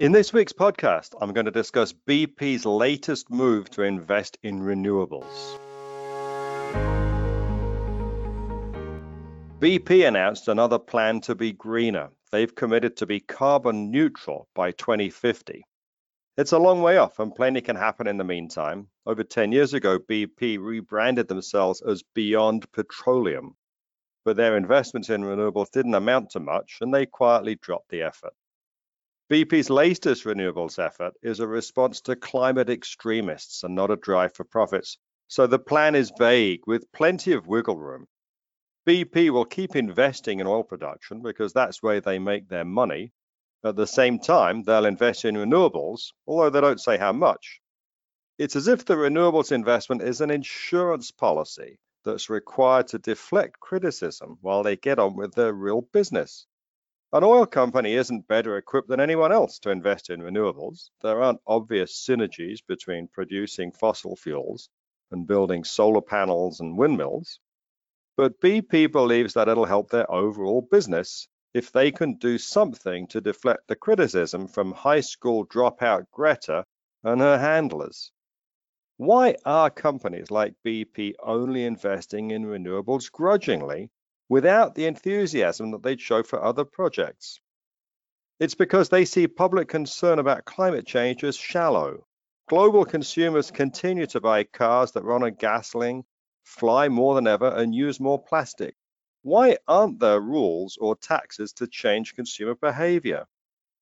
In this week's podcast, I'm going to discuss BP's latest move to invest in renewables. BP announced another plan to be greener. They've committed to be carbon neutral by 2050. It's a long way off, and plenty can happen in the meantime. Over 10 years ago, BP rebranded themselves as Beyond Petroleum, but their investments in renewables didn't amount to much, and they quietly dropped the effort. BP's latest renewables effort is a response to climate extremists and not a drive for profits. So the plan is vague with plenty of wiggle room. BP will keep investing in oil production because that's where they make their money. At the same time, they'll invest in renewables, although they don't say how much. It's as if the renewables investment is an insurance policy that's required to deflect criticism while they get on with their real business. An oil company isn't better equipped than anyone else to invest in renewables. There aren't obvious synergies between producing fossil fuels and building solar panels and windmills. But BP believes that it'll help their overall business if they can do something to deflect the criticism from high school dropout Greta and her handlers. Why are companies like BP only investing in renewables grudgingly without the enthusiasm that they'd show for other projects. It's because they see public concern about climate change as shallow. Global consumers continue to buy cars that run on gasoline, fly more than ever, and use more plastic. Why aren't there rules or taxes to change consumer behavior?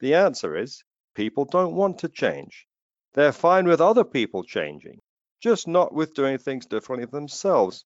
The answer is people don't want to change. They're fine with other people changing, just not with doing things differently themselves.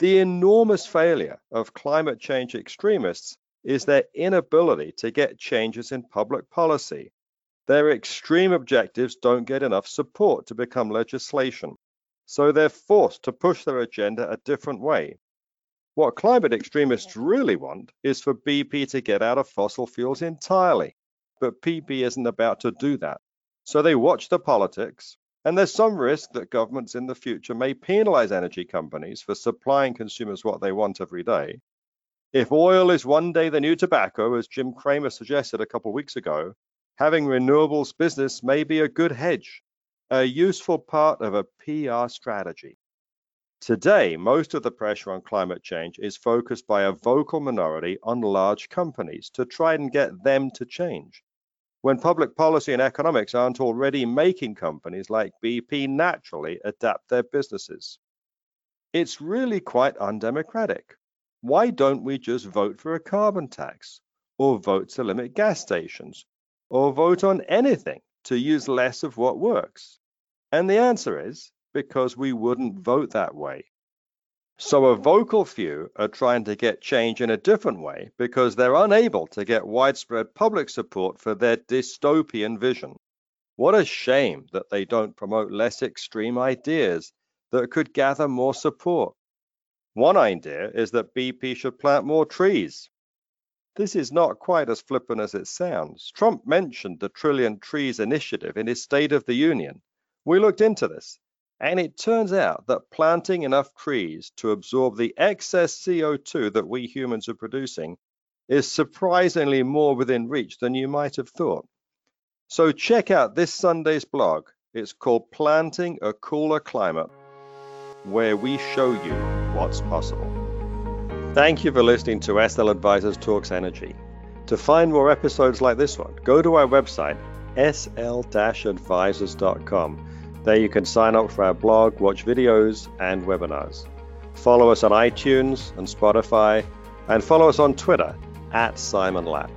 The enormous failure of climate change extremists is their inability to get changes in public policy. Their extreme objectives don't get enough support to become legislation, so they're forced to push their agenda a different way. What climate extremists really want is for BP to get out of fossil fuels entirely, but BP isn't about to do that. So they watch the politics, and there's some risk that governments in the future may penalize energy companies for supplying consumers what they want every day. If oil is one day the new tobacco, as Jim Cramer suggested a couple of weeks ago, having renewables business may be a good hedge, a useful part of a PR strategy. Today, most of the pressure on climate change is focused by a vocal minority on large companies to try and get them to change when public policy and economics aren't already making companies like BP naturally adapt their businesses. It's really quite undemocratic. Why don't we just vote for a carbon tax, or vote to limit gas stations, or vote on anything to use less of what works? And the answer is because we wouldn't vote that way. So a vocal few are trying to get change in a different way because they're unable to get widespread public support for their dystopian vision. What a shame that they don't promote less extreme ideas that could gather more support. One idea is that BP should plant more trees. This is not quite as flippant as it sounds. Trump mentioned the Trillion Trees Initiative in his State of the Union. We looked into this. And it turns out that planting enough trees to absorb the excess CO2 that we humans are producing is surprisingly more within reach than you might have thought. So check out this Sunday's blog. It's called Planting a Cooler Climate, where we show you what's possible. Thank you for listening to SL Advisors Talks Energy. To find more episodes like this one, go to our website, sl-advisors.com there you can sign up for our blog, watch videos, and webinars. Follow us on iTunes and Spotify, and follow us on Twitter at Simon Lack.